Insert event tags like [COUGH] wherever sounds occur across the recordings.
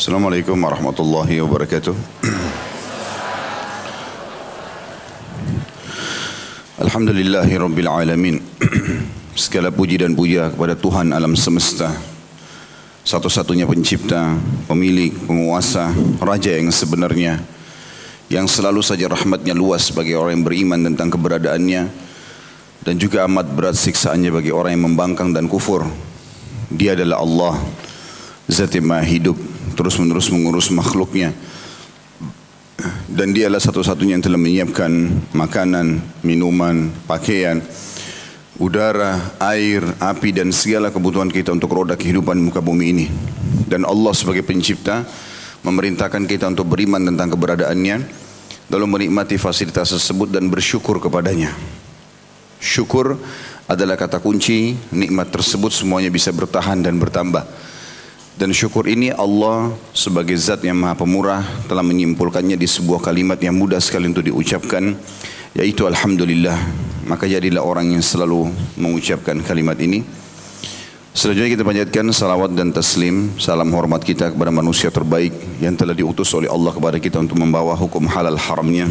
Assalamualaikum warahmatullahi wabarakatuh. Alhamdulillahi rabbil alamin. Segala puji dan puja kepada Tuhan alam semesta. Satu-satunya pencipta, pemilik, penguasa, raja yang sebenarnya. Yang selalu saja rahmatnya luas bagi orang yang beriman tentang keberadaannya. Dan juga amat berat siksaannya bagi orang yang membangkang dan kufur. Dia adalah Allah, zat yang maha hidup, terus menerus mengurus makhluknya dan dialah satu-satunya yang telah menyiapkan makanan, minuman, pakaian, udara, air, api dan segala kebutuhan kita untuk roda kehidupan muka bumi ini. Dan Allah sebagai pencipta memerintahkan kita untuk beriman tentang keberadaannya lalu menikmati fasilitas tersebut dan bersyukur kepadanya. Syukur adalah kata kunci nikmat tersebut semuanya bisa bertahan dan bertambah. Dan syukur ini Allah sebagai zat yang maha pemurah telah menyimpulkannya di sebuah kalimat yang mudah sekali untuk diucapkan yaitu Alhamdulillah. Maka jadilah orang yang selalu mengucapkan kalimat ini. Selanjutnya kita panjatkan salawat dan taslim, salam hormat kita kepada manusia terbaik yang telah diutus oleh Allah kepada kita untuk membawa hukum halal haramnya.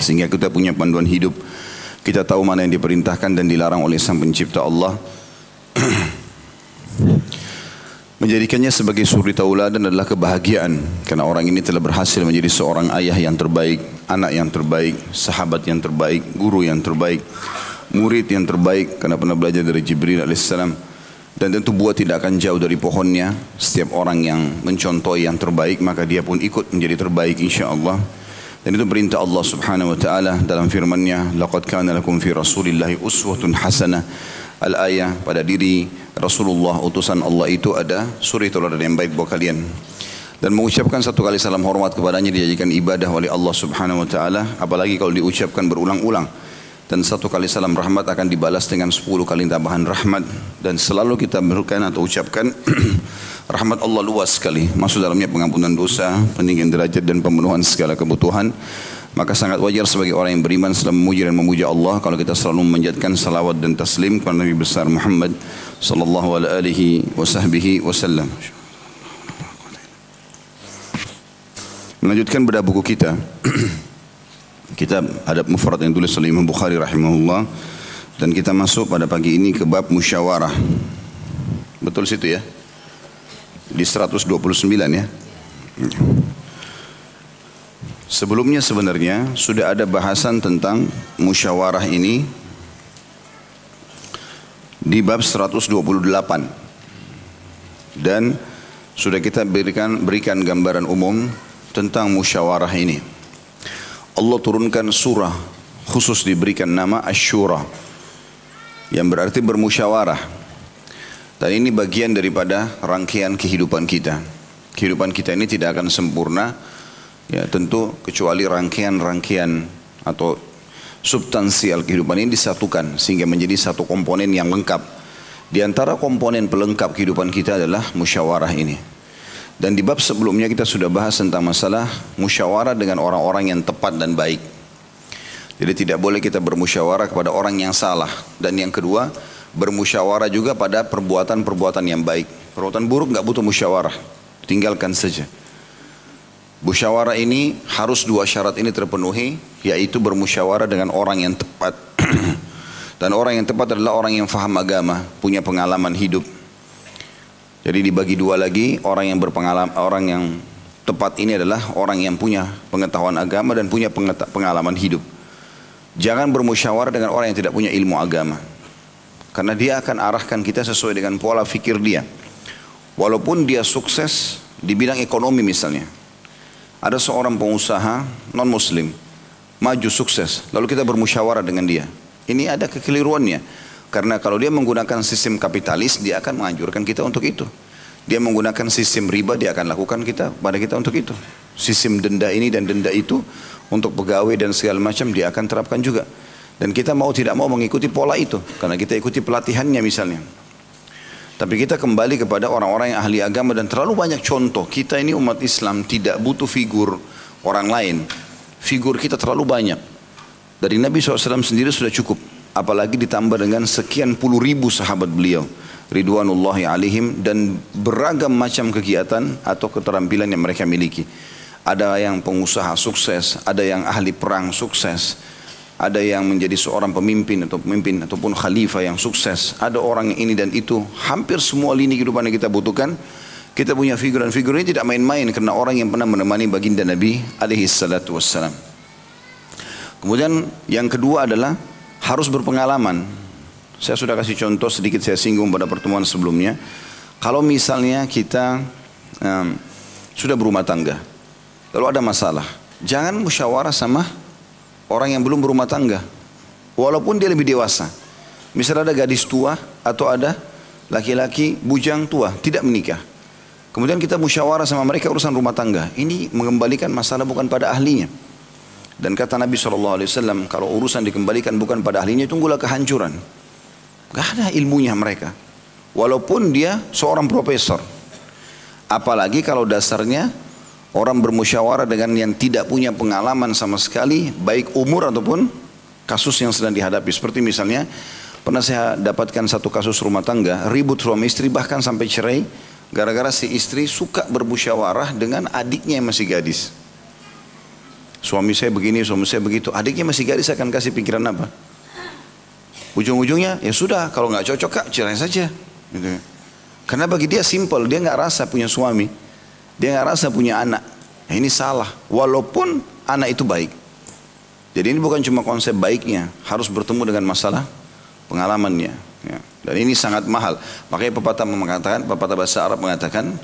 Sehingga kita punya panduan hidup. Kita tahu mana yang diperintahkan dan dilarang oleh sang pencipta Allah. Menjadikannya sebagai suri tauladan adalah kebahagiaan karena orang ini telah berhasil menjadi seorang ayah yang terbaik, anak yang terbaik, sahabat yang terbaik, guru yang terbaik, murid yang terbaik karena pernah belajar dari Jibril alaihissalam dan tentu buah tidak akan jauh dari pohonnya. Setiap orang yang mencontohi yang terbaik maka dia pun ikut menjadi terbaik insya-Allah. Dan itu perintah Allah Subhanahu wa taala dalam firman-Nya, "Laqad kana lakum fi Rasulillahi uswatun hasanah." Al-ayah pada diri Rasulullah utusan Allah itu ada suri teladan yang baik buat kalian. Dan mengucapkan satu kali salam hormat kepadanya dijadikan ibadah oleh Allah Subhanahu wa taala, apalagi kalau diucapkan berulang-ulang. Dan satu kali salam rahmat akan dibalas dengan sepuluh kali tambahan rahmat dan selalu kita berikan atau ucapkan [CLEARS THROAT] rahmat Allah luas sekali. Masuk dalamnya pengampunan dosa, peninggian derajat dan pemenuhan segala kebutuhan. Maka sangat wajar sebagai orang yang beriman selalu memuji dan memuja Allah kalau kita selalu memanjatkan salawat dan taslim kepada Nabi besar Muhammad sallallahu alaihi wasallam. Melanjutkan bedah buku kita. [CLEARS THROAT] Kitab Adab Mufrad yang tulis oleh Imam Bukhari rahimahullah dan kita masuk pada pagi ini ke bab musyawarah. Betul situ ya? Di 129 ya. Sebelumnya sebenarnya sudah ada bahasan tentang musyawarah ini di bab 128 dan sudah kita berikan berikan gambaran umum tentang musyawarah ini. Allah turunkan surah khusus diberikan nama Asyura yang berarti bermusyawarah. Dan ini bagian daripada rangkaian kehidupan kita. Kehidupan kita ini tidak akan sempurna Ya tentu kecuali rangkaian-rangkaian atau substansial kehidupan ini disatukan sehingga menjadi satu komponen yang lengkap. Di antara komponen pelengkap kehidupan kita adalah musyawarah ini. Dan di bab sebelumnya kita sudah bahas tentang masalah musyawarah dengan orang-orang yang tepat dan baik. Jadi tidak boleh kita bermusyawarah kepada orang yang salah. Dan yang kedua, bermusyawarah juga pada perbuatan-perbuatan yang baik. Perbuatan buruk nggak butuh musyawarah, tinggalkan saja. Musyawarah ini harus dua syarat ini terpenuhi, yaitu bermusyawarah dengan orang yang tepat. [CLEARS THROAT] Dan orang yang tepat adalah orang yang faham agama, punya pengalaman hidup. Jadi dibagi dua lagi, orang yang berpengalaman, orang yang tepat ini adalah orang yang punya pengetahuan agama dan punya pengalaman hidup. Jangan bermusyawarah dengan orang yang tidak punya ilmu agama. Karena dia akan arahkan kita sesuai dengan pola fikir dia. Walaupun dia sukses di bidang ekonomi misalnya, ada seorang pengusaha non muslim maju sukses lalu kita bermusyawarah dengan dia. Ini ada kekeliruannya karena kalau dia menggunakan sistem kapitalis dia akan menganjurkan kita untuk itu. Dia menggunakan sistem riba dia akan lakukan kita pada kita untuk itu. Sistem denda ini dan denda itu untuk pegawai dan segala macam dia akan terapkan juga. Dan kita mau tidak mau mengikuti pola itu karena kita ikuti pelatihannya misalnya tapi kita kembali kepada orang-orang yang ahli agama dan terlalu banyak contoh. Kita ini umat Islam tidak butuh figur orang lain. Figur kita terlalu banyak. Dari Nabi SAW sendiri sudah cukup. Apalagi ditambah dengan sekian puluh ribu sahabat beliau. ridwanullahi alaihim dan beragam macam kegiatan atau keterampilan yang mereka miliki. Ada yang pengusaha sukses, ada yang ahli perang sukses, ada yang menjadi seorang pemimpin atau pemimpin ataupun khalifah yang sukses, ada orang ini dan itu. Hampir semua lini kehidupan yang kita butuhkan, kita punya figuran-figur ini tidak main-main karena orang yang pernah menemani baginda Nabi alaihi salatu wassalam. Kemudian yang kedua adalah harus berpengalaman. Saya sudah kasih contoh sedikit saya singgung pada pertemuan sebelumnya. Kalau misalnya kita um, sudah berumah tangga, Lalu ada masalah. Jangan musyawarah sama orang yang belum berumah tangga. Walaupun dia lebih dewasa. Misalnya ada gadis tua atau ada laki-laki bujang tua tidak menikah. Kemudian kita musyawarah sama mereka urusan rumah tangga. Ini mengembalikan masalah bukan pada ahlinya. Dan kata Nabi SAW, kalau urusan dikembalikan bukan pada ahlinya, tunggulah kehancuran. Gak ada ilmunya mereka. Walaupun dia seorang profesor. Apalagi kalau dasarnya orang bermusyawarah dengan yang tidak punya pengalaman sama sekali, baik umur ataupun kasus yang sedang dihadapi. Seperti misalnya, pernah saya dapatkan satu kasus rumah tangga, ribut suami istri bahkan sampai cerai, gara-gara si istri suka bermusyawarah dengan adiknya yang masih gadis. Suami saya begini, suami saya begitu. Adiknya masih gadis akan kasih pikiran apa? Ujung-ujungnya ya sudah kalau nggak cocok kak cerai saja. Gitu. Karena bagi dia simple, dia nggak rasa punya suami. Dia nggak rasa punya anak. Nah, ini salah. Walaupun anak itu baik. Jadi ini bukan cuma konsep baiknya, harus bertemu dengan masalah pengalamannya. Ya. Dan ini sangat mahal. Makanya pepatah mengatakan, pepatah bahasa Arab mengatakan,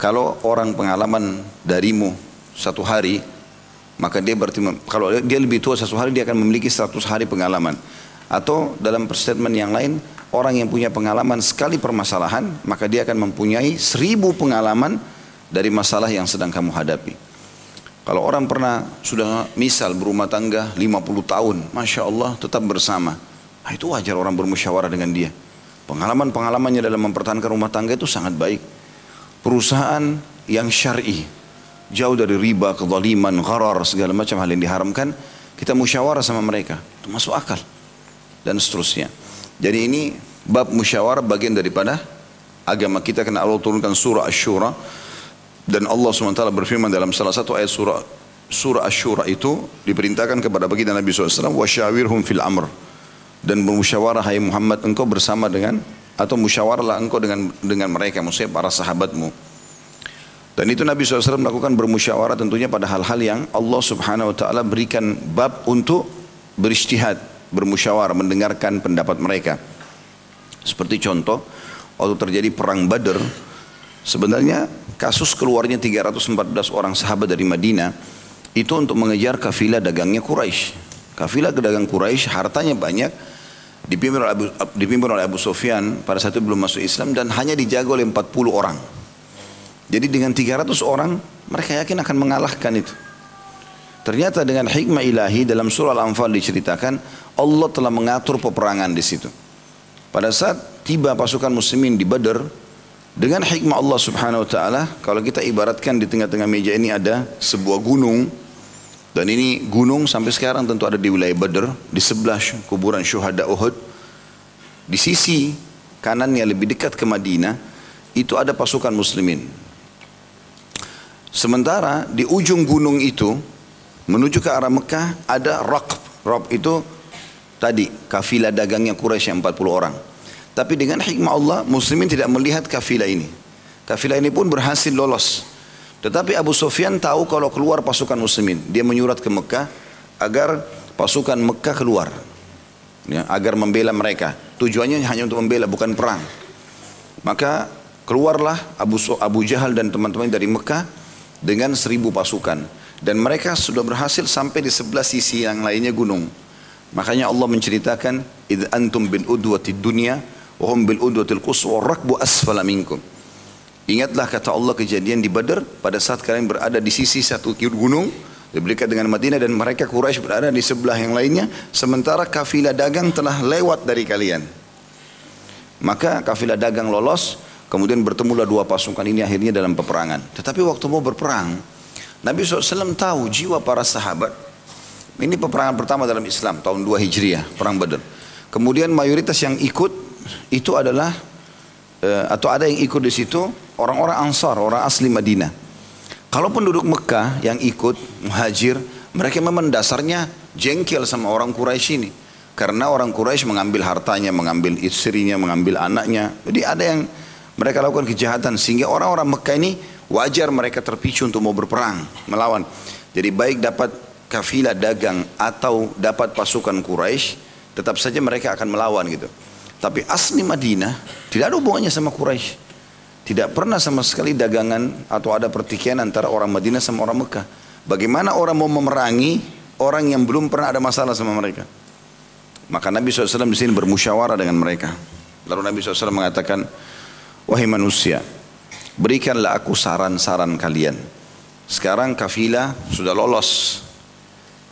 kalau orang pengalaman darimu satu hari, maka dia berarti kalau dia lebih tua satu hari dia akan memiliki 100 hari pengalaman. Atau dalam statement yang lain, orang yang punya pengalaman sekali permasalahan, maka dia akan mempunyai seribu pengalaman dari masalah yang sedang kamu hadapi. Kalau orang pernah sudah misal berumah tangga 50 tahun, Masya Allah tetap bersama. Nah, itu wajar orang bermusyawarah dengan dia. Pengalaman-pengalamannya dalam mempertahankan rumah tangga itu sangat baik. Perusahaan yang syar'i, jauh dari riba, kezaliman, gharar, segala macam hal yang diharamkan, kita musyawarah sama mereka. Itu masuk akal. Dan seterusnya. Jadi ini bab musyawarah bagian daripada agama kita karena Allah turunkan surah Ash-Shura dan Allah SWT berfirman dalam salah satu ayat surah surah Ash-Shura itu diperintahkan kepada baginda Nabi SAW wasyawirhum fil amr. Dan bermusyawarah hai Muhammad engkau bersama dengan atau musyawarahlah engkau dengan dengan mereka maksudnya para sahabatmu. Dan itu Nabi SAW melakukan bermusyawarah tentunya pada hal-hal yang Allah Subhanahu Wa Taala berikan bab untuk beristihad bermusyawarah mendengarkan pendapat mereka. Seperti contoh waktu terjadi perang Badr sebenarnya kasus keluarnya 314 orang sahabat dari Madinah itu untuk mengejar kafilah dagangnya Quraisy. Kafilah dagang Quraisy hartanya banyak dipimpin oleh Abu, dipimpin oleh Abu Sufyan pada saat itu belum masuk Islam dan hanya dijaga oleh 40 orang. Jadi dengan 300 orang mereka yakin akan mengalahkan itu. Ternyata dengan hikmah ilahi dalam surah Al-Anfal diceritakan Allah telah mengatur peperangan di situ. Pada saat tiba pasukan muslimin di Badr, dengan hikmah Allah subhanahu wa ta'ala, kalau kita ibaratkan di tengah-tengah meja ini ada sebuah gunung, dan ini gunung sampai sekarang tentu ada di wilayah Badr, di sebelah kuburan syuhada Uhud. Di sisi kanannya lebih dekat ke Madinah, itu ada pasukan muslimin. Sementara di ujung gunung itu, menuju ke arah Mekah, ada Raqb. Raqb itu tadi kafilah dagangnya Quraisy yang 40 orang. Tapi dengan hikmah Allah, muslimin tidak melihat kafilah ini. Kafilah ini pun berhasil lolos. Tetapi Abu Sufyan tahu kalau keluar pasukan muslimin. Dia menyurat ke Mekah agar pasukan Mekah keluar. Ya, agar membela mereka. Tujuannya hanya untuk membela, bukan perang. Maka keluarlah Abu, Abu Jahal dan teman-teman dari Mekah dengan seribu pasukan. Dan mereka sudah berhasil sampai di sebelah sisi yang lainnya gunung. Makanya Allah menceritakan, "Id antum bil udwati dunya Wahum bil udwatil quswa rakbu asfala minkum. Ingatlah kata Allah kejadian di Badar pada saat kalian berada di sisi satu gunung dekat dengan Madinah dan mereka Quraisy berada di sebelah yang lainnya sementara kafilah dagang telah lewat dari kalian. Maka kafilah dagang lolos kemudian bertemulah dua pasukan ini akhirnya dalam peperangan. Tetapi waktu mau berperang Nabi SAW tahu jiwa para sahabat ini peperangan pertama dalam Islam tahun 2 Hijriah perang Badar. Kemudian mayoritas yang ikut itu adalah uh, atau ada yang ikut di situ orang-orang Ansar, orang asli Madinah. Kalau penduduk Mekah yang ikut muhajir, mereka memang dasarnya jengkel sama orang Quraisy ini. Karena orang Quraisy mengambil hartanya, mengambil istrinya, mengambil anaknya. Jadi ada yang mereka lakukan kejahatan sehingga orang-orang Mekah ini wajar mereka terpicu untuk mau berperang, melawan. Jadi baik dapat kafilah dagang atau dapat pasukan Quraisy, tetap saja mereka akan melawan gitu. Tapi asli Madinah tidak ada hubungannya sama Quraisy. Tidak pernah sama sekali dagangan atau ada pertikaian antara orang Madinah sama orang Mekah. Bagaimana orang mau memerangi orang yang belum pernah ada masalah sama mereka? Maka Nabi SAW di sini bermusyawarah dengan mereka. Lalu Nabi SAW mengatakan, Wahai manusia, berikanlah aku saran-saran kalian. Sekarang kafilah sudah lolos.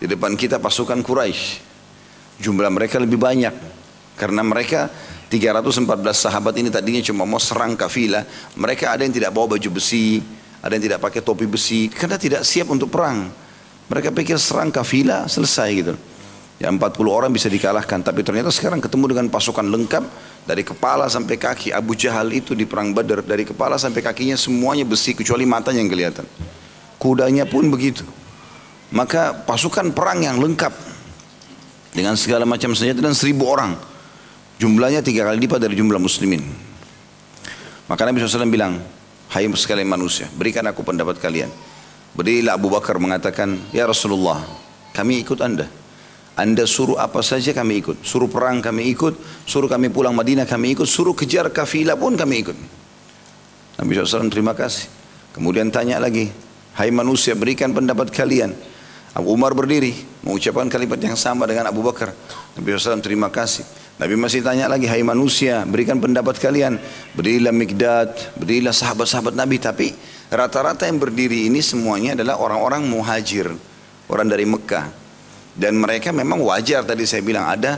Di depan kita pasukan Quraisy. Jumlah mereka lebih banyak. Karena mereka 314 sahabat ini tadinya cuma mau serang kafilah. Mereka ada yang tidak bawa baju besi, ada yang tidak pakai topi besi. Karena tidak siap untuk perang. Mereka pikir serang kafilah selesai gitu. Ya 40 orang bisa dikalahkan. Tapi ternyata sekarang ketemu dengan pasukan lengkap. Dari kepala sampai kaki. Abu Jahal itu di perang Badar. Dari kepala sampai kakinya semuanya besi kecuali matanya yang kelihatan. Kudanya pun begitu. Maka pasukan perang yang lengkap. Dengan segala macam senjata dan seribu orang. Jumlahnya tiga kali lipat dari jumlah muslimin. Maka Nabi SAW bilang, Hai sekalian manusia, berikan aku pendapat kalian. Berdirilah Abu Bakar mengatakan, Ya Rasulullah, kami ikut anda. Anda suruh apa saja kami ikut. Suruh perang kami ikut. Suruh kami pulang Madinah kami ikut. Suruh kejar kafilah pun kami ikut. Nabi SAW terima kasih. Kemudian tanya lagi. Hai manusia berikan pendapat kalian. Abu Umar berdiri. Mengucapkan kalimat yang sama dengan Abu Bakar. Nabi SAW terima kasih. Nabi masih tanya lagi, hai manusia, berikan pendapat kalian. Berdirilah Mikdad, berdirilah sahabat-sahabat Nabi. Tapi rata-rata yang berdiri ini semuanya adalah orang-orang muhajir. Orang dari Mekah. Dan mereka memang wajar tadi saya bilang ada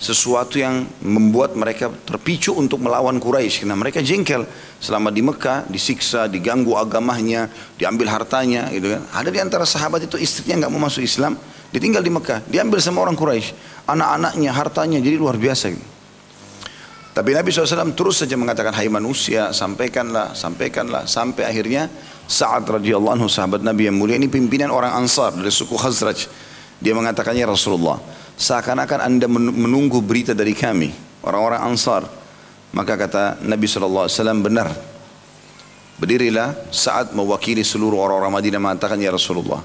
sesuatu yang membuat mereka terpicu untuk melawan Quraisy karena mereka jengkel selama di Mekah disiksa diganggu agamanya diambil hartanya gitu kan ada di antara sahabat itu istrinya nggak mau masuk Islam ditinggal di Mekah diambil sama orang Quraisy anak-anaknya, hartanya, jadi luar biasa. Tapi Nabi SAW terus saja mengatakan, hai manusia, sampaikanlah, sampaikanlah, sampai akhirnya Sa'ad radhiyallahu anhu sahabat Nabi yang mulia ini pimpinan orang Ansar dari suku Khazraj. Dia mengatakannya Rasulullah, seakan-akan anda menunggu berita dari kami, orang-orang Ansar. Maka kata Nabi SAW, benar. Berdirilah saat mewakili seluruh orang-orang Madinah mengatakan, Ya Rasulullah,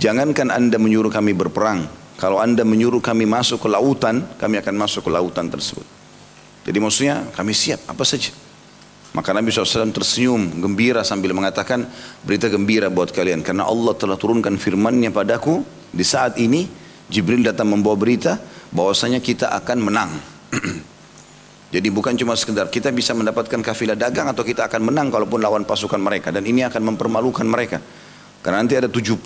jangankan anda menyuruh kami berperang, kalau anda menyuruh kami masuk ke lautan, kami akan masuk ke lautan tersebut. Jadi maksudnya kami siap apa saja. Maka Nabi SAW tersenyum gembira sambil mengatakan berita gembira buat kalian. Karena Allah telah turunkan firmannya padaku di saat ini Jibril datang membawa berita bahwasanya kita akan menang. [CLEARS THROAT] Jadi bukan cuma sekedar kita bisa mendapatkan kafilah dagang atau kita akan menang kalaupun lawan pasukan mereka. Dan ini akan mempermalukan mereka. Karena nanti ada 70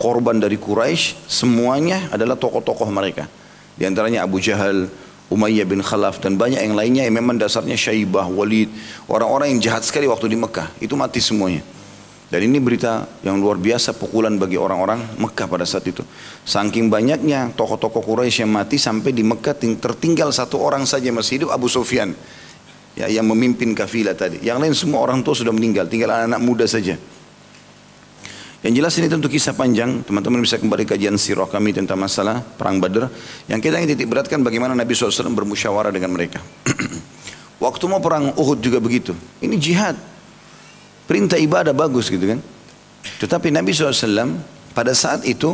korban dari Quraisy, semuanya adalah tokoh-tokoh mereka. Di antaranya Abu Jahal, Umayyah bin Khalaf dan banyak yang lainnya yang memang dasarnya Syaibah, Walid, orang-orang yang jahat sekali waktu di Mekah, itu mati semuanya. Dan ini berita yang luar biasa pukulan bagi orang-orang Mekah pada saat itu. Saking banyaknya tokoh-tokoh Quraisy yang mati sampai di Mekah tertinggal satu orang saja masih hidup Abu Sufyan. Ya, yang memimpin kafilah tadi. Yang lain semua orang tua sudah meninggal, tinggal anak-anak muda saja. Yang jelas ini tentu kisah panjang, teman-teman bisa kembali kajian sirah kami tentang masalah perang Badr. Yang kita ingin titik beratkan bagaimana Nabi SAW bermusyawarah dengan mereka. [CLEARS THROAT] Waktu mau perang Uhud juga begitu. Ini jihad. Perintah ibadah bagus gitu kan. Tetapi Nabi SAW pada saat itu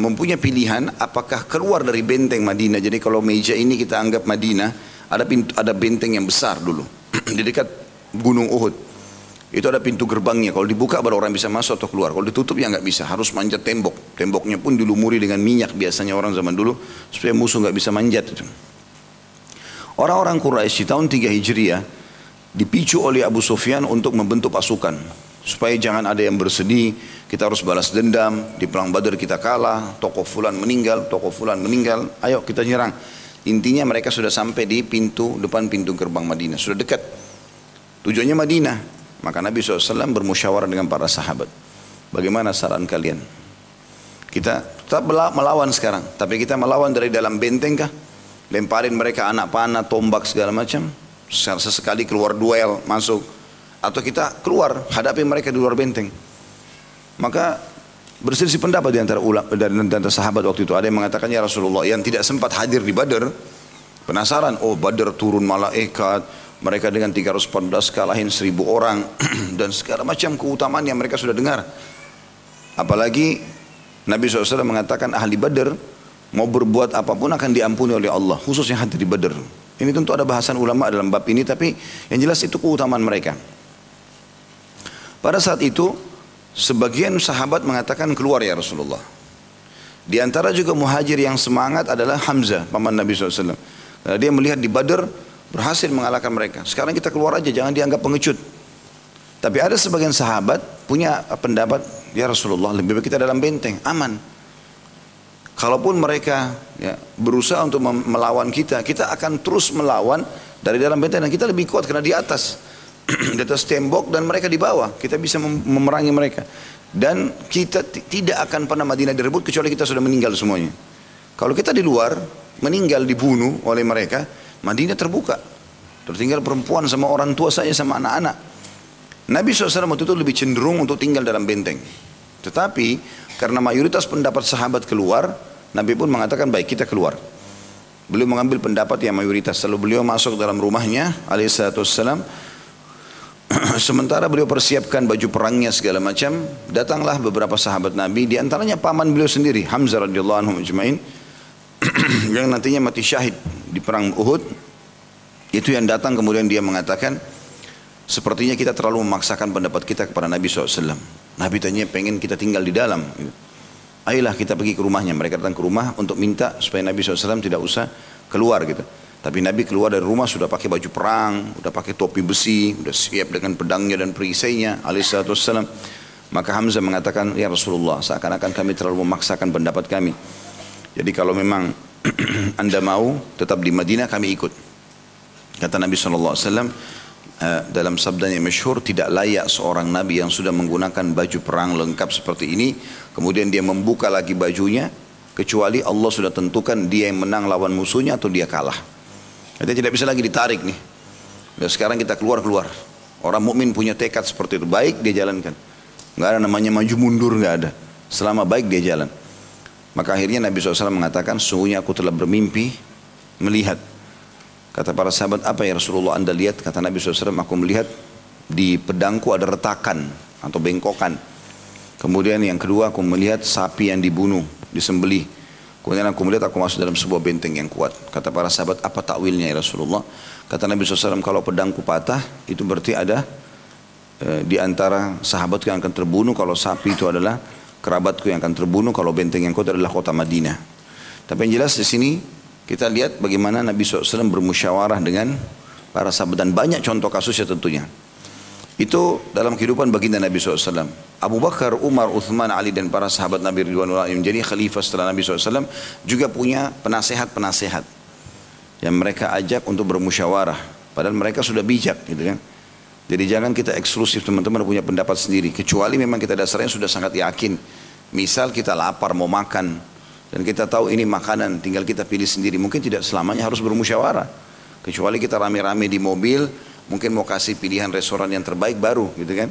mempunyai pilihan apakah keluar dari benteng Madinah. Jadi kalau meja ini kita anggap Madinah, ada pintu, ada benteng yang besar dulu [CLEARS THROAT] di dekat Gunung Uhud. Itu ada pintu gerbangnya. Kalau dibuka baru orang bisa masuk atau keluar. Kalau ditutup ya nggak bisa. Harus manjat tembok. Temboknya pun dilumuri dengan minyak biasanya orang zaman dulu supaya musuh nggak bisa manjat. Orang-orang Quraisy di tahun 3 Hijriah dipicu oleh Abu Sufyan untuk membentuk pasukan supaya jangan ada yang bersedih kita harus balas dendam di perang Badar kita kalah tokoh fulan meninggal tokoh fulan meninggal ayo kita nyerang intinya mereka sudah sampai di pintu depan pintu gerbang Madinah sudah dekat tujuannya Madinah maka Nabi SAW bermusyawarah dengan para sahabat. Bagaimana saran kalian? Kita tetap melawan sekarang. Tapi kita melawan dari dalam benteng kah? Lemparin mereka anak panah, tombak segala macam. sesekali keluar duel masuk atau kita keluar hadapi mereka di luar benteng. Maka berselisih pendapat di antara ulama dan antara sahabat waktu itu ada yang mengatakan ya Rasulullah yang tidak sempat hadir di Badar penasaran oh Badar turun malaikat mereka dengan 314 kalahin 1000 orang. [CLEARS THROAT] Dan segala macam keutamaan yang mereka sudah dengar. Apalagi Nabi SAW mengatakan ahli Badar mau berbuat apa pun akan diampuni oleh Allah. Khususnya hati di Badar ini tentu ada bahasan ulama dalam bab ini tapi yang jelas itu keutamaan mereka. Pada saat itu sebagian sahabat mengatakan keluar ya Rasulullah. Di antara juga muhajir yang semangat adalah Hamzah paman Nabi SAW dia melihat di Badar berhasil mengalahkan mereka sekarang kita keluar aja jangan dianggap pengecut tapi ada sebagian sahabat punya pendapat, ya Rasulullah lebih baik kita dalam benteng, aman. Kalaupun mereka ya, berusaha untuk melawan kita, kita akan terus melawan dari dalam benteng dan kita lebih kuat karena di atas. [CLEARS THROAT] di atas tembok dan mereka di bawah. Kita bisa memerangi mereka. Dan kita tidak akan pernah Madinah direbut kecuali kita sudah meninggal semuanya. Kalau kita di luar, meninggal dibunuh oleh mereka, Madinah terbuka. Tertinggal perempuan sama orang tua saya sama anak-anak. Nabi SAW waktu itu lebih cenderung untuk tinggal dalam benteng. Tetapi karena mayoritas pendapat sahabat keluar, Nabi pun mengatakan baik kita keluar. Beliau mengambil pendapat yang mayoritas. Lalu beliau masuk dalam rumahnya, alaihissalam. [CLEARS THROAT] Sementara beliau persiapkan baju perangnya segala macam, datanglah beberapa sahabat Nabi, di antaranya paman beliau sendiri, Hamzah radhiyallahu anhu majma'in, [CLEARS THROAT] yang nantinya mati syahid di perang Uhud. Itu yang datang kemudian dia mengatakan, Sepertinya kita terlalu memaksakan pendapat kita kepada Nabi SAW. Nabi tanya pengen kita tinggal di dalam. Ayolah kita pergi ke rumahnya. Mereka datang ke rumah untuk minta supaya Nabi SAW tidak usah keluar gitu. Tapi Nabi keluar dari rumah sudah pakai baju perang, sudah pakai topi besi, sudah siap dengan pedangnya dan perisainya. Alaihissalam. Maka Hamzah mengatakan, ya Rasulullah, seakan-akan kami terlalu memaksakan pendapat kami. Jadi kalau memang [CLEARS THROAT] anda mau tetap di Madinah, kami ikut. Kata Nabi SAW, Eh, dalam sabdanya masyhur tidak layak seorang nabi yang sudah menggunakan baju perang lengkap seperti ini kemudian dia membuka lagi bajunya kecuali Allah sudah tentukan dia yang menang lawan musuhnya atau dia kalah. Jadi tidak bisa lagi ditarik nih. Dan sekarang kita keluar-keluar. Orang mukmin punya tekad seperti itu baik dia jalankan. Enggak ada namanya maju mundur enggak ada. Selama baik dia jalan. Maka akhirnya Nabi SAW mengatakan, sungguhnya aku telah bermimpi melihat Kata para sahabat, apa ya Rasulullah anda lihat? Kata Nabi SAW, aku melihat di pedangku ada retakan atau bengkokan. Kemudian yang kedua aku melihat sapi yang dibunuh, disembelih. Kemudian aku melihat aku masuk dalam sebuah benteng yang kuat. Kata para sahabat, apa takwilnya ya Rasulullah? Kata Nabi SAW, kalau pedangku patah, itu berarti ada e, di antara sahabat yang akan terbunuh. Kalau sapi itu adalah kerabatku yang akan terbunuh. Kalau benteng yang kuat adalah kota Madinah. Tapi yang jelas di sini kita lihat bagaimana Nabi SAW bermusyawarah dengan para sahabat dan banyak contoh kasusnya tentunya. Itu dalam kehidupan baginda Nabi SAW. Abu Bakar, Umar, Uthman, Ali dan para sahabat Nabi Ridwanullah yang menjadi khalifah setelah Nabi SAW juga punya penasehat-penasehat yang mereka ajak untuk bermusyawarah. Padahal mereka sudah bijak gitu kan. Jadi jangan kita eksklusif teman-teman punya pendapat sendiri. Kecuali memang kita dasarnya sudah sangat yakin. Misal kita lapar mau makan, dan kita tahu ini makanan, tinggal kita pilih sendiri. Mungkin tidak selamanya harus bermusyawarah. Kecuali kita rame-rame di mobil, mungkin mau kasih pilihan restoran yang terbaik baru, gitu kan.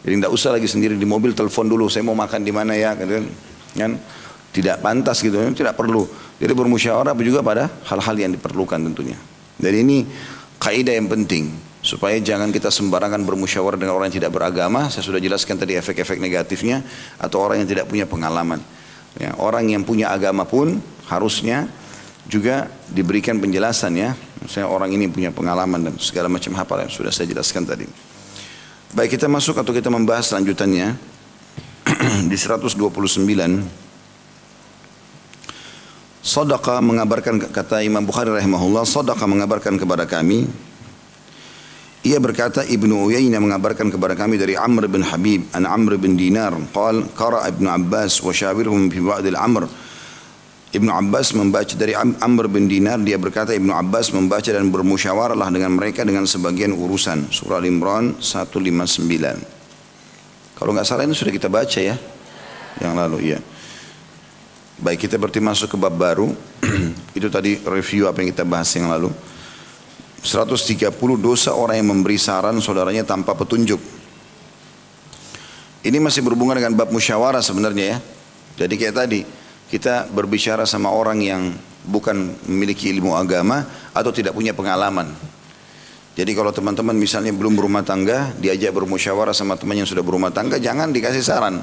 Jadi tidak usah lagi sendiri di mobil, telepon dulu, saya mau makan di mana ya, gitu kan. kan? Tidak pantas gitu, tidak perlu. Jadi bermusyawarah juga pada hal-hal yang diperlukan tentunya. Jadi ini kaidah yang penting supaya jangan kita sembarangan bermusyawarah dengan orang yang tidak beragama. Saya sudah jelaskan tadi efek-efek negatifnya atau orang yang tidak punya pengalaman. Ya, orang yang punya agama pun harusnya juga diberikan penjelasan ya. Misalnya orang ini punya pengalaman dan segala macam hafal yang sudah saya jelaskan tadi. Baik kita masuk atau kita membahas lanjutannya [CLEARS THROAT] di 129 Sadaqa mengabarkan kata Imam Bukhari rahimahullah Sadaqa mengabarkan kepada kami ia berkata Ibnu Uyainah mengabarkan kepada kami dari Amr bin Habib an Amr bin Dinar qal qara Ibnu Abbas wa syawirhum fi ba'd al-amr. Ibnu Abbas membaca dari Amr bin Dinar dia berkata Ibnu Abbas membaca dan bermusyawarahlah dengan mereka dengan sebagian urusan. Surah Al-Imran 159 kalau nggak salah ini sudah kita baca ya yang lalu ya baik kita berarti masuk ke bab baru. [CLEARS THROAT] Itu tadi review apa yang kita bahas yang lalu 130 dosa orang yang memberi saran saudaranya tanpa petunjuk. Ini masih berhubungan dengan bab musyawarah sebenarnya ya. Jadi kayak tadi, kita berbicara sama orang yang bukan memiliki ilmu agama atau tidak punya pengalaman. Jadi kalau teman-teman misalnya belum berumah tangga, diajak bermusyawarah sama teman yang sudah berumah tangga, jangan dikasih saran.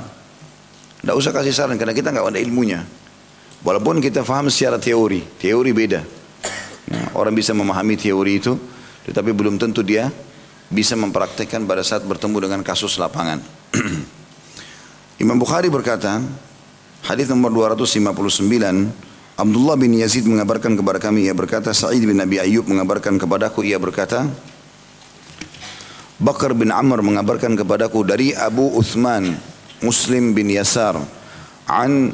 Tidak usah kasih saran karena kita nggak ada ilmunya. Walaupun kita faham secara teori, teori beda. Orang bisa memahami teori itu, tetapi belum tentu dia bisa mempraktekkan pada saat bertemu dengan kasus lapangan. [CLEARS THROAT] Imam Bukhari berkata, hadis nomor 259, Abdullah bin Yazid mengabarkan kepada kami, ia berkata, Sa'id bin Nabi Ayyub mengabarkan kepadaku, ia berkata, Bakar bin Amr mengabarkan kepadaku dari Abu Uthman Muslim bin Yasar an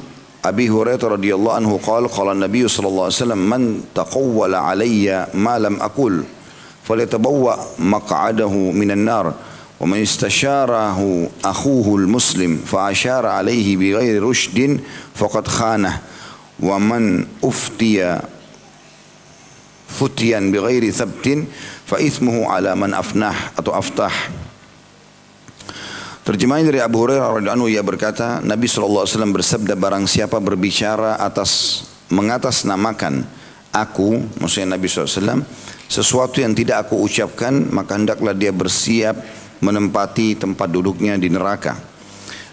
أبي هريرة رضي الله عنه قال قال النبي صلى الله عليه وسلم من تقول علي ما لم أقول فليتبوأ مقعده من النار ومن استشاره أخوه المسلم فأشار عليه بغير رشد فقد خانه ومن أفتي فتيا بغير ثبت فإثمه على من أفنح أو أفتح Terjemahan dari Abu Hurairah radhiyallahu ia berkata, Nabi SAW bersabda barang siapa berbicara atas mengatasnamakan aku, maksudnya Nabi SAW, sesuatu yang tidak aku ucapkan, maka hendaklah dia bersiap menempati tempat duduknya di neraka.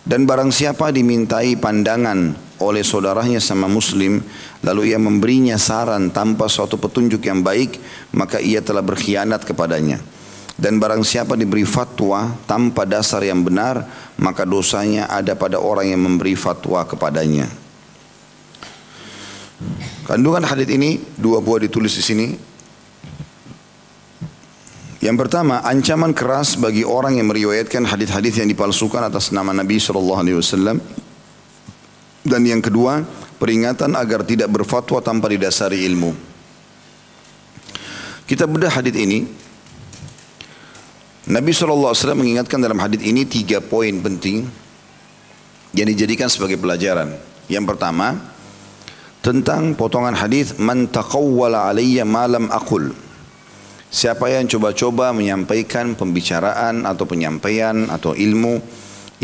Dan barang siapa dimintai pandangan oleh saudaranya sama muslim, lalu ia memberinya saran tanpa suatu petunjuk yang baik, maka ia telah berkhianat kepadanya. Dan barang siapa diberi fatwa tanpa dasar yang benar, maka dosanya ada pada orang yang memberi fatwa kepadanya. Kandungan hadis ini dua buah ditulis di sini. Yang pertama, ancaman keras bagi orang yang meriwayatkan hadis-hadis yang dipalsukan atas nama Nabi sallallahu alaihi wasallam. Dan yang kedua, peringatan agar tidak berfatwa tanpa didasari ilmu. Kita bedah hadis ini Nabi SAW mengingatkan dalam hadis ini tiga poin penting yang dijadikan sebagai pelajaran. Yang pertama, tentang potongan hadis man taqawwala alayya malam akul. Siapa yang coba-coba menyampaikan pembicaraan atau penyampaian atau ilmu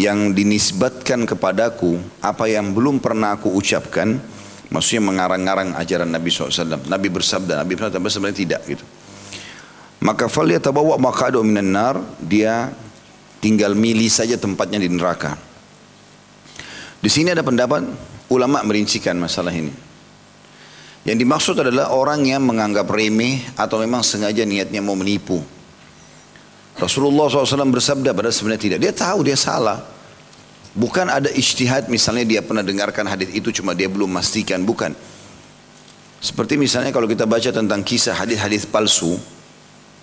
yang dinisbatkan kepadaku apa yang belum pernah aku ucapkan, maksudnya mengarang-arang ajaran Nabi SAW. Nabi bersabda, Nabi bersabda sebenarnya tidak gitu. Maka fal yatabawa maqadu minan nar, dia tinggal milih saja tempatnya di neraka. Di sini ada pendapat ulama merincikan masalah ini. Yang dimaksud adalah orang yang menganggap remeh atau memang sengaja niatnya mau menipu. Rasulullah SAW bersabda pada sebenarnya tidak. Dia tahu dia salah. Bukan ada ijtihad misalnya dia pernah dengarkan hadis itu cuma dia belum memastikan. Bukan. Seperti misalnya kalau kita baca tentang kisah hadis-hadis palsu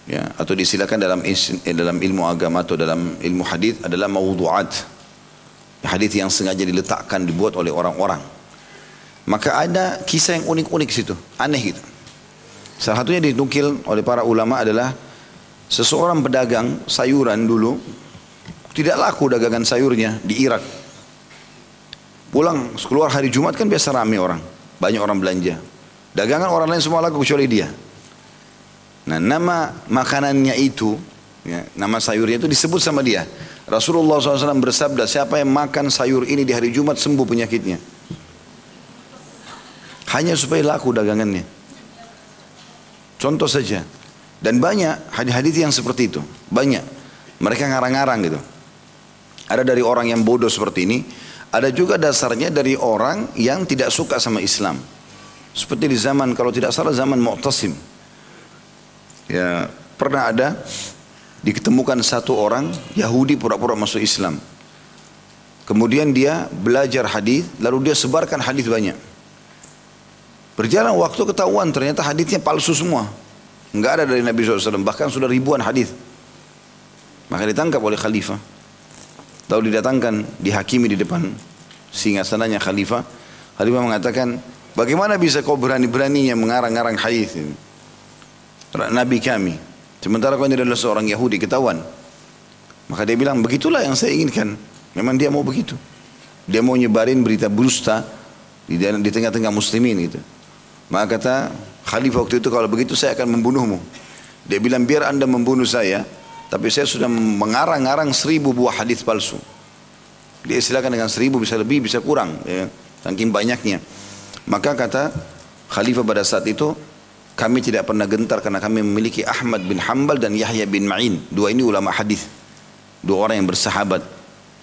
ya atau disilakan dalam eh, dalam ilmu agama atau dalam ilmu hadis adalah maudhu'at hadis yang sengaja diletakkan dibuat oleh orang-orang. Maka ada kisah yang unik-unik situ. Aneh gitu. Salah satunya dinukil oleh para ulama adalah seseorang pedagang sayuran dulu tidak laku dagangan sayurnya di Irak. Pulang keluar hari Jumat kan biasa ramai orang. Banyak orang belanja. Dagangan orang lain semua laku kecuali dia Nah nama makanannya itu, ya, nama sayurnya itu disebut sama dia. Rasulullah SAW bersabda, siapa yang makan sayur ini di hari Jumat sembuh penyakitnya. Hanya supaya laku dagangannya. Contoh saja. Dan banyak hadis-hadis yang seperti itu. Banyak. Mereka ngarang-ngarang gitu. Ada dari orang yang bodoh seperti ini. Ada juga dasarnya dari orang yang tidak suka sama Islam. Seperti di zaman, kalau tidak salah zaman Mu'tasim ya pernah ada diketemukan satu orang Yahudi pura-pura masuk Islam. Kemudian dia belajar hadis, lalu dia sebarkan hadis banyak. Berjalan waktu ketahuan ternyata hadisnya palsu semua. Enggak ada dari Nabi SAW, bahkan sudah ribuan hadis. Maka ditangkap oleh khalifah. Lalu didatangkan, dihakimi di depan singgasananya khalifah. Khalifah mengatakan, bagaimana bisa kau berani-beraninya mengarang-arang hadis ini? Nabi kami. Sementara kau ini adalah seorang Yahudi ketahuan. Maka dia bilang begitulah yang saya inginkan. Memang dia mau begitu. Dia mau nyebarin berita dusta di, di tengah-tengah muslimin gitu. Maka kata khalifah waktu itu kalau begitu saya akan membunuhmu. Dia bilang biar anda membunuh saya, tapi saya sudah mengarang-arang seribu buah hadis palsu. Dia silakan dengan seribu bisa lebih bisa kurang, ya, saking banyaknya. Maka kata Khalifah pada saat itu, kami tidak pernah gentar karena kami memiliki Ahmad bin Hambal dan Yahya bin Ma'in. Dua ini ulama hadis, dua orang yang bersahabat.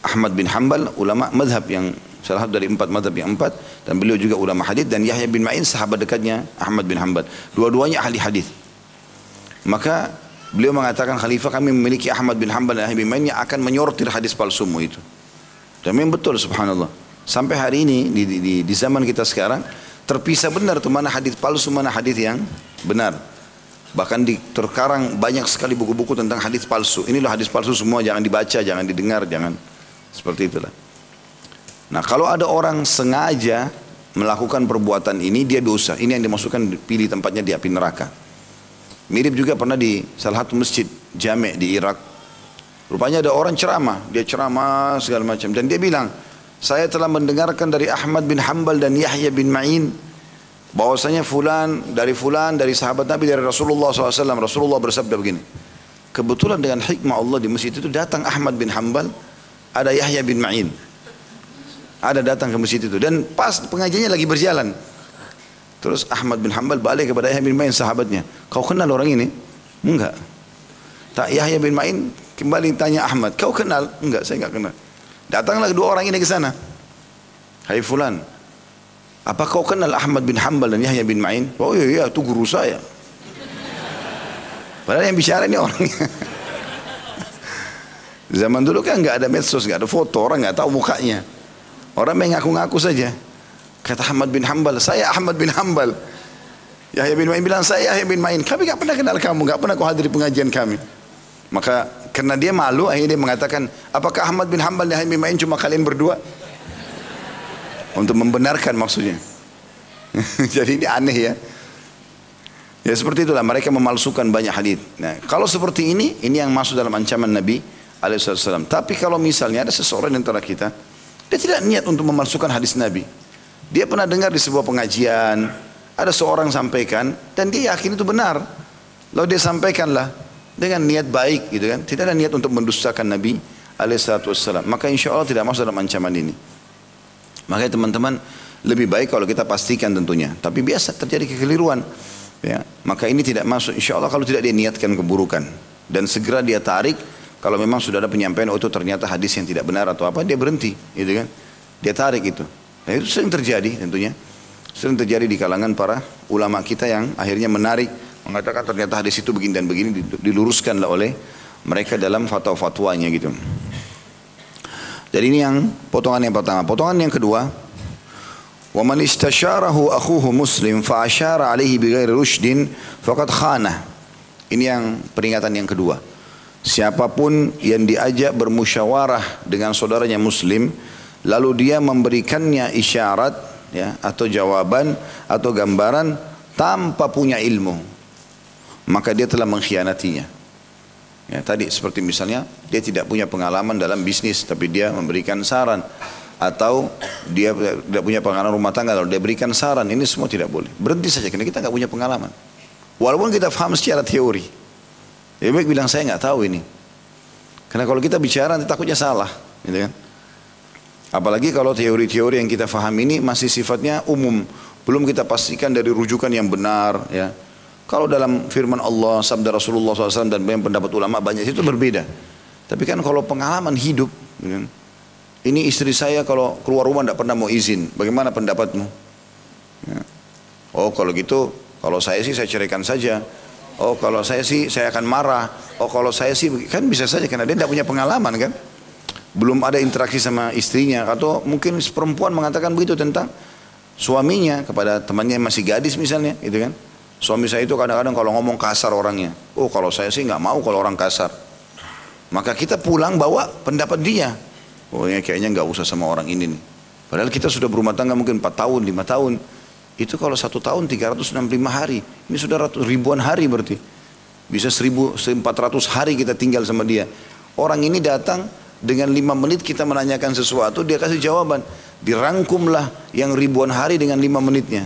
Ahmad bin Hambal ulama madhab yang salah dari empat madhab yang empat. Dan beliau juga ulama hadis. Dan Yahya bin Ma'in sahabat dekatnya Ahmad bin Hanbal. Dua-duanya ahli hadis. Maka beliau mengatakan khalifah kami memiliki Ahmad bin Hanbal dan Yahya bin Ma'in yang akan menyortir hadis palsumu itu. Dan memang betul subhanallah. Sampai hari ini di, di, di zaman kita sekarang terpisah benar tuh mana hadis palsu mana hadis yang benar bahkan di terkarang banyak sekali buku-buku tentang hadis palsu inilah hadis palsu semua jangan dibaca jangan didengar jangan seperti itulah Nah kalau ada orang sengaja melakukan perbuatan ini dia dosa. Ini yang dimasukkan pilih tempatnya di api neraka. Mirip juga pernah di salah satu masjid jamek di Irak. Rupanya ada orang ceramah, dia ceramah segala macam dan dia bilang, saya telah mendengarkan dari Ahmad bin Hambal dan Yahya bin Ma'in bahwasanya fulan dari fulan dari sahabat Nabi dari Rasulullah SAW. Rasulullah bersabda begini. Kebetulan dengan hikmah Allah di masjid itu datang Ahmad bin Hambal, ada Yahya bin Ma'in. Ada datang ke masjid itu dan pas pengajiannya lagi berjalan. Terus Ahmad bin Hanbal balik kepada Yahya bin Ma'in sahabatnya kau kenal orang ini? Enggak. Tak Yahya bin Ma'in kembali tanya Ahmad kau kenal? Enggak saya enggak kenal datanglah dua orang ini ke sana hai fulan apa kau kenal Ahmad bin Hanbal dan Yahya bin Ma'in oh iya iya itu guru saya padahal yang bicara ini orangnya [LAUGHS] Zaman dulu kan nggak ada medsos, nggak ada foto, orang nggak tahu mukanya. Orang yang ngaku-ngaku saja. Kata Ahmad bin Hambal, saya Ahmad bin Hambal. Yahya bin Ma'in bilang, saya Yahya bin Ma'in. Kami tak pernah kenal kamu, tak pernah kau hadiri pengajian kami. Maka karena dia malu, akhirnya dia mengatakan, apakah Ahmad bin Hambal dan bin Ma'in cuma kalian berdua? Untuk membenarkan maksudnya. [LAUGHS] Jadi ini aneh ya. Ya seperti itulah mereka memalsukan banyak hadis. Nah, kalau seperti ini, ini yang masuk dalam ancaman Nabi alaihissalam. Tapi kalau misalnya ada seseorang di antara kita dia tidak niat untuk memalsukan hadis Nabi. Dia pernah dengar di sebuah pengajian, ada seorang sampaikan dan dia yakin itu benar. Lalu dia sampaikanlah dengan niat baik gitu kan. Tidak ada niat untuk mendustakan Nabi alaihissalam. Maka insya Allah tidak masuk dalam ancaman ini. Makanya teman-teman lebih baik kalau kita pastikan tentunya. Tapi biasa terjadi kekeliruan. Ya, maka ini tidak masuk insya Allah kalau tidak dia niatkan keburukan. Dan segera dia tarik kalau memang sudah ada penyampaian oh itu ternyata hadis yang tidak benar atau apa, dia berhenti, gitu kan? Dia tarik itu. Nah, itu sering terjadi tentunya. Sering terjadi di kalangan para ulama kita yang akhirnya menarik mengatakan ternyata hadis itu begini dan begini diluruskanlah oleh mereka dalam fatwa-fatwanya gitu. Jadi ini yang potongan yang pertama. Potongan yang kedua, wa man istasyarahu akhuhu muslim fa asyara alaihi bighairi rushdin faqad khana. Ini yang peringatan yang kedua. Siapa pun yang diajak bermusyawarah dengan saudaranya muslim lalu dia memberikannya isyarat ya atau jawaban atau gambaran tanpa punya ilmu maka dia telah mengkhianatinya. Ya, tadi seperti misalnya dia tidak punya pengalaman dalam bisnis tapi dia memberikan saran atau dia tidak punya pengalaman rumah tangga lalu dia berikan saran ini semua tidak boleh berhenti saja karena kita nggak punya pengalaman walaupun kita paham secara teori Ya baik bilang saya nggak tahu ini. Karena kalau kita bicara nanti takutnya salah, gitu kan? Apalagi kalau teori-teori yang kita faham ini masih sifatnya umum, belum kita pastikan dari rujukan yang benar, ya. Kalau dalam firman Allah, sabda Rasulullah SAW dan banyak pendapat ulama banyak itu berbeda. Tapi kan kalau pengalaman hidup, kan? ini istri saya kalau keluar rumah tidak pernah mau izin, bagaimana pendapatmu? Ya. Oh kalau gitu, kalau saya sih saya ceraikan saja. Oh kalau saya sih saya akan marah. Oh kalau saya sih kan bisa saja karena dia tidak punya pengalaman kan. Belum ada interaksi sama istrinya atau mungkin perempuan mengatakan begitu tentang suaminya kepada temannya yang masih gadis misalnya gitu kan. Suami saya itu kadang-kadang kalau ngomong kasar orangnya. Oh kalau saya sih nggak mau kalau orang kasar. Maka kita pulang bawa pendapat dia. Oh ya kayaknya nggak usah sama orang ini nih. Padahal kita sudah berumah tangga mungkin 4 tahun, 5 tahun. Itu kalau satu tahun 365 hari. Ini sudah ribuan hari berarti. Bisa 1400 hari kita tinggal sama dia. Orang ini datang dengan lima menit kita menanyakan sesuatu, dia kasih jawaban. Dirangkumlah yang ribuan hari dengan lima menitnya.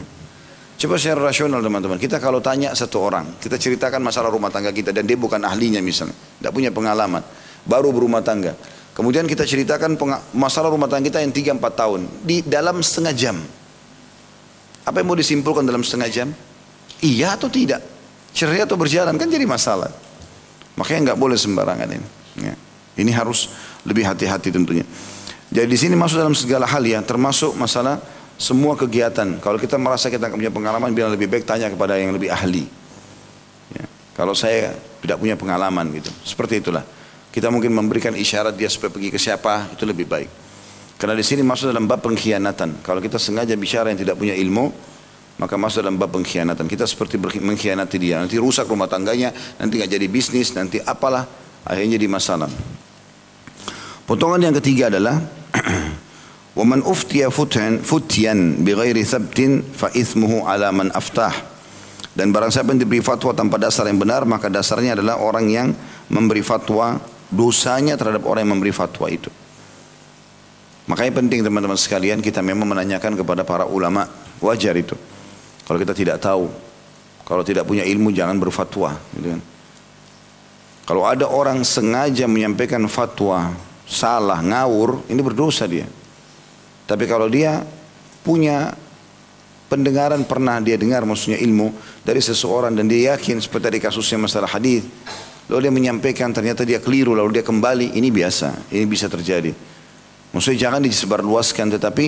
Coba secara rasional teman-teman. Kita kalau tanya satu orang, kita ceritakan masalah rumah tangga kita dan dia bukan ahlinya misalnya, tidak punya pengalaman, baru berumah tangga. Kemudian kita ceritakan masalah rumah tangga kita yang 3-4 tahun di dalam setengah jam. Apa yang mau disimpulkan dalam setengah jam? Iya atau tidak? Ceria atau berjalan kan jadi masalah. Makanya nggak boleh sembarangan ini. Ya. Ini harus lebih hati-hati tentunya. Jadi di sini masuk dalam segala hal ya, termasuk masalah semua kegiatan. Kalau kita merasa kita punya pengalaman, bilang lebih baik tanya kepada yang lebih ahli. Ya. Kalau saya tidak punya pengalaman gitu, seperti itulah. Kita mungkin memberikan isyarat dia supaya pergi ke siapa, itu lebih baik. Karena di sini masuk dalam bab pengkhianatan. Kalau kita sengaja bicara yang tidak punya ilmu, maka masuk dalam bab pengkhianatan. Kita seperti mengkhianati dia. Nanti rusak rumah tangganya, nanti nggak jadi bisnis, nanti apalah, akhirnya jadi masalah. Potongan yang ketiga adalah ومن أفتي فتيا فتيا بغير ثبت فإثمه على من أفتاه dan barang siapa yang diberi fatwa tanpa dasar yang benar maka dasarnya adalah orang yang memberi fatwa dosanya terhadap orang yang memberi fatwa itu makanya penting teman-teman sekalian kita memang menanyakan kepada para ulama wajar itu kalau kita tidak tahu kalau tidak punya ilmu jangan berfatwa gitu kan kalau ada orang sengaja menyampaikan fatwa salah ngawur ini berdosa dia tapi kalau dia punya pendengaran pernah dia dengar maksudnya ilmu dari seseorang dan dia yakin seperti tadi kasusnya masalah hadis lalu dia menyampaikan ternyata dia keliru lalu dia kembali ini biasa ini bisa terjadi. Maksudnya jangan disebarluaskan tetapi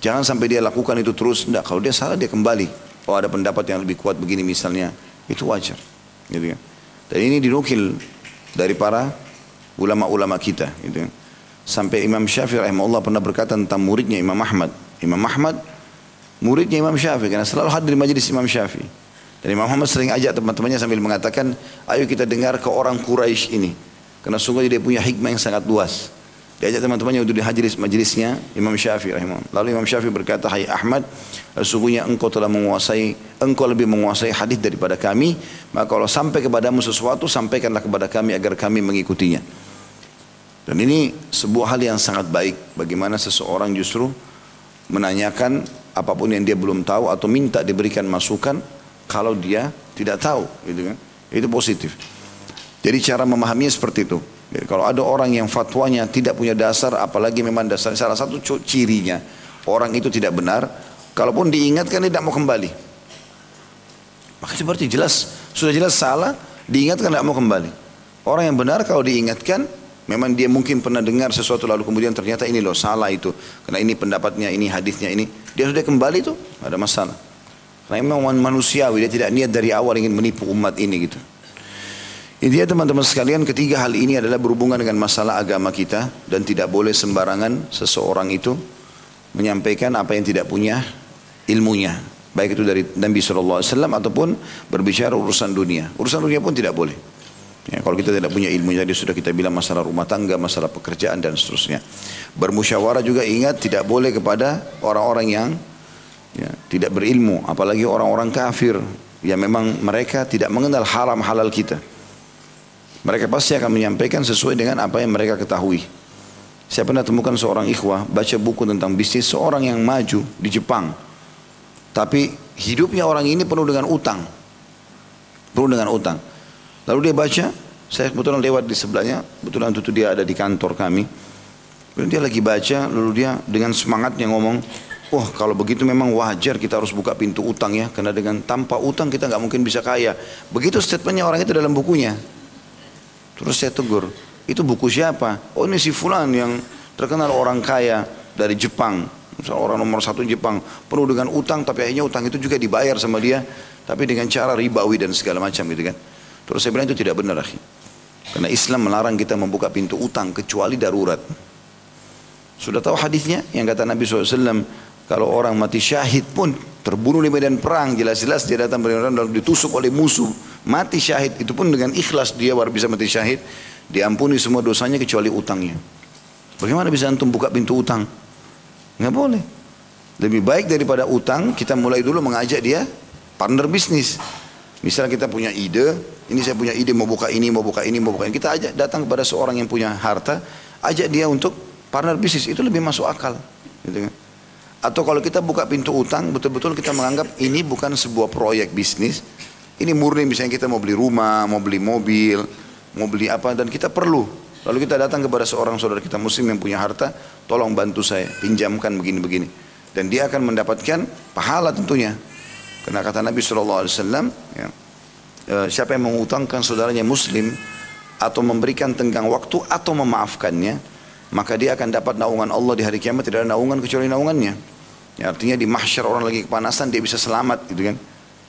jangan sampai dia lakukan itu terus tidak kalau dia salah dia kembali. Oh ada pendapat yang lebih kuat begini misalnya itu wajar gitu kan. Dan ini dinukil dari para ulama-ulama kita gitu kan Sampai Imam Syafi'i rahimahullah pernah berkata tentang muridnya Imam Ahmad. Imam Ahmad muridnya Imam Syafi'i karena selalu hadir di majelis Imam Syafi'i. Dan Imam Muhammad sering ajak teman-temannya sambil mengatakan, ayo kita dengar ke orang Quraisy ini. Karena sungguh dia punya hikmah yang sangat luas. Diajak teman-temannya untuk dihajiris majelisnya Imam Syafi'i rahimahullah. Lalu Imam Syafi'i berkata, Hai Ahmad, sesungguhnya engkau telah menguasai, engkau lebih menguasai hadis daripada kami. Maka kalau sampai kepadamu sesuatu, sampaikanlah kepada kami agar kami mengikutinya. Dan ini sebuah hal yang sangat baik bagaimana seseorang justru menanyakan apa pun yang dia belum tahu atau minta diberikan masukan kalau dia tidak tahu gitu kan. Itu positif. Jadi cara memahaminya seperti itu. Jadi kalau ada orang yang fatwanya tidak punya dasar apalagi memang dasar salah satu cirinya orang itu tidak benar kalaupun diingatkan tidak mau kembali. Maka seperti jelas sudah jelas salah diingatkan tidak mau kembali. Orang yang benar kalau diingatkan Memang dia mungkin pernah dengar sesuatu lalu kemudian ternyata ini loh salah itu. Karena ini pendapatnya, ini hadisnya ini. Dia sudah kembali tuh, ada masalah. Karena memang manusiawi, dia tidak niat dari awal ingin menipu umat ini gitu. Intinya teman-teman sekalian ketiga hal ini adalah berhubungan dengan masalah agama kita dan tidak boleh sembarangan seseorang itu menyampaikan apa yang tidak punya ilmunya. Baik itu dari Nabi SAW ataupun berbicara urusan dunia. Urusan dunia pun tidak boleh. Ya, kalau kita tidak punya ilmu jadi sudah kita bilang masalah rumah tangga, masalah pekerjaan dan seterusnya. Bermusyawarah juga ingat tidak boleh kepada orang-orang yang ya, tidak berilmu, apalagi orang-orang kafir yang memang mereka tidak mengenal haram halal kita. Mereka pasti akan menyampaikan sesuai dengan apa yang mereka ketahui. Saya pernah temukan seorang ikhwah baca buku tentang bisnis seorang yang maju di Jepang. Tapi hidupnya orang ini penuh dengan utang. Penuh dengan utang. Lalu dia baca, saya kebetulan lewat di sebelahnya, kebetulan itu dia ada di kantor kami. Kemudian dia lagi baca, lalu dia dengan semangatnya ngomong, wah oh, kalau begitu memang wajar kita harus buka pintu utang ya, karena dengan tanpa utang kita nggak mungkin bisa kaya. Begitu statementnya orang itu dalam bukunya. Terus saya tegur, itu buku siapa? Oh ini si Fulan yang terkenal orang kaya dari Jepang. Misalnya orang nomor satu Jepang penuh dengan utang tapi akhirnya utang itu juga dibayar sama dia tapi dengan cara ribawi dan segala macam gitu kan. Terus saya bilang itu tidak benar akhi. Karena Islam melarang kita membuka pintu utang kecuali darurat. Sudah tahu hadisnya? Yang kata Nabi SAW kalau orang mati syahid pun terbunuh di medan perang jelas-jelas dia datang beriman lalu ditusuk oleh musuh. Mati syahid itu pun dengan ikhlas dia baru bisa mati syahid. Diampuni semua dosanya kecuali utangnya. Bagaimana bisa antum buka pintu utang? Nggak boleh. Lebih baik daripada utang kita mulai dulu mengajak dia partner bisnis Misalnya kita punya ide, ini saya punya ide mau buka ini, mau buka ini, mau buka ini. Kita ajak datang kepada seorang yang punya harta, ajak dia untuk partner bisnis itu lebih masuk akal. Gitu kan? Atau kalau kita buka pintu utang, betul-betul kita menganggap ini bukan sebuah proyek bisnis. Ini murni misalnya kita mau beli rumah, mau beli mobil, mau beli apa, dan kita perlu. Lalu kita datang kepada seorang saudara kita muslim yang punya harta, tolong bantu saya, pinjamkan begini-begini. Dan dia akan mendapatkan pahala tentunya. Karena kata Nabi SAW, ya, e, siapa yang mengutangkan saudaranya muslim, atau memberikan tenggang waktu, atau memaafkannya, maka dia akan dapat naungan Allah di hari kiamat, tidak ada naungan kecuali naungannya. Ya, artinya di mahsyar orang lagi kepanasan, dia bisa selamat gitu kan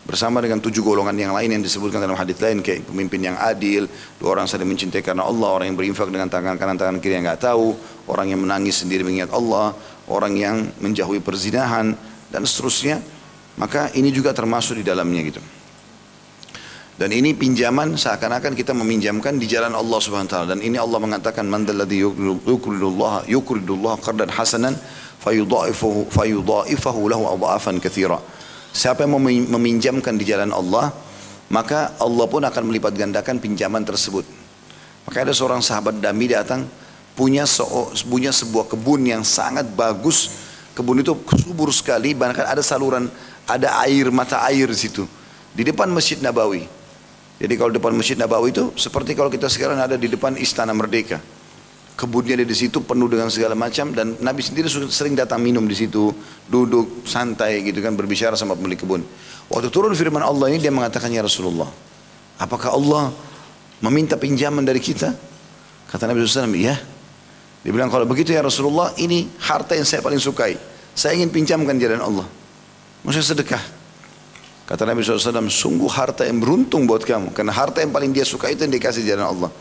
bersama dengan tujuh golongan yang lain yang disebutkan dalam hadis lain kayak pemimpin yang adil, dua orang saling mencintai karena Allah, orang yang berinfak dengan tangan kanan tangan kiri yang nggak tahu, orang yang menangis sendiri mengingat Allah, orang yang menjauhi perzinahan dan seterusnya. Maka ini juga termasuk di dalamnya gitu. Dan ini pinjaman seakan-akan kita meminjamkan di jalan Allah Subhanahu wa taala dan ini Allah mengatakan man dalladhi yuqridullah yuqridullah qardan hasanan fayudha'ifahu fayudha'ifahu lahu adha'afan katsira. Siapa yang meminjamkan di jalan Allah, maka Allah pun akan melipat gandakan pinjaman tersebut. Maka ada seorang sahabat dami datang punya punya sebuah kebun yang sangat bagus. Kebun itu subur sekali, bahkan ada saluran, ada air mata air di situ di depan Masjid Nabawi. Jadi kalau depan Masjid Nabawi itu seperti kalau kita sekarang ada di depan Istana Merdeka kebunnya di situ penuh dengan segala macam dan Nabi sendiri sering datang minum di situ, duduk santai gitu kan berbicara sama pemilik kebun. Waktu turun firman Allah ini dia mengatakan ya Rasulullah, apakah Allah meminta pinjaman dari kita? Kata Nabi SAW, ya. Dia bilang kalau begitu ya Rasulullah ini harta yang saya paling sukai. Saya ingin pinjamkan jalan Allah. Maksudnya sedekah. Kata Nabi SAW, sungguh harta yang beruntung buat kamu. Karena harta yang paling dia suka itu yang dikasih jalan Allah.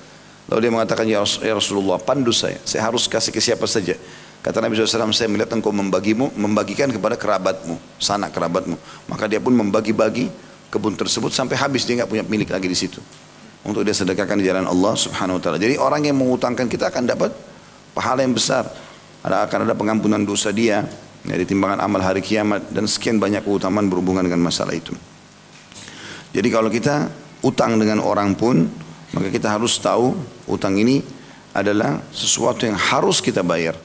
Lalu dia mengatakan, ya, ya Rasulullah, pandu saya. Saya harus kasih ke siapa saja. Kata Nabi SAW, saya melihat engkau membagimu, membagikan kepada kerabatmu, sanak kerabatmu. Maka dia pun membagi-bagi kebun tersebut sampai habis dia nggak punya milik lagi di situ. Untuk dia sedekahkan di jalan Allah Subhanahu Wa Taala. Jadi orang yang mengutangkan kita akan dapat pahala yang besar. Ada akan ada pengampunan dosa dia, dari timbangan amal hari kiamat dan sekian banyak keutamaan berhubungan dengan masalah itu. Jadi kalau kita utang dengan orang pun maka kita harus tahu utang ini adalah sesuatu yang harus kita bayar.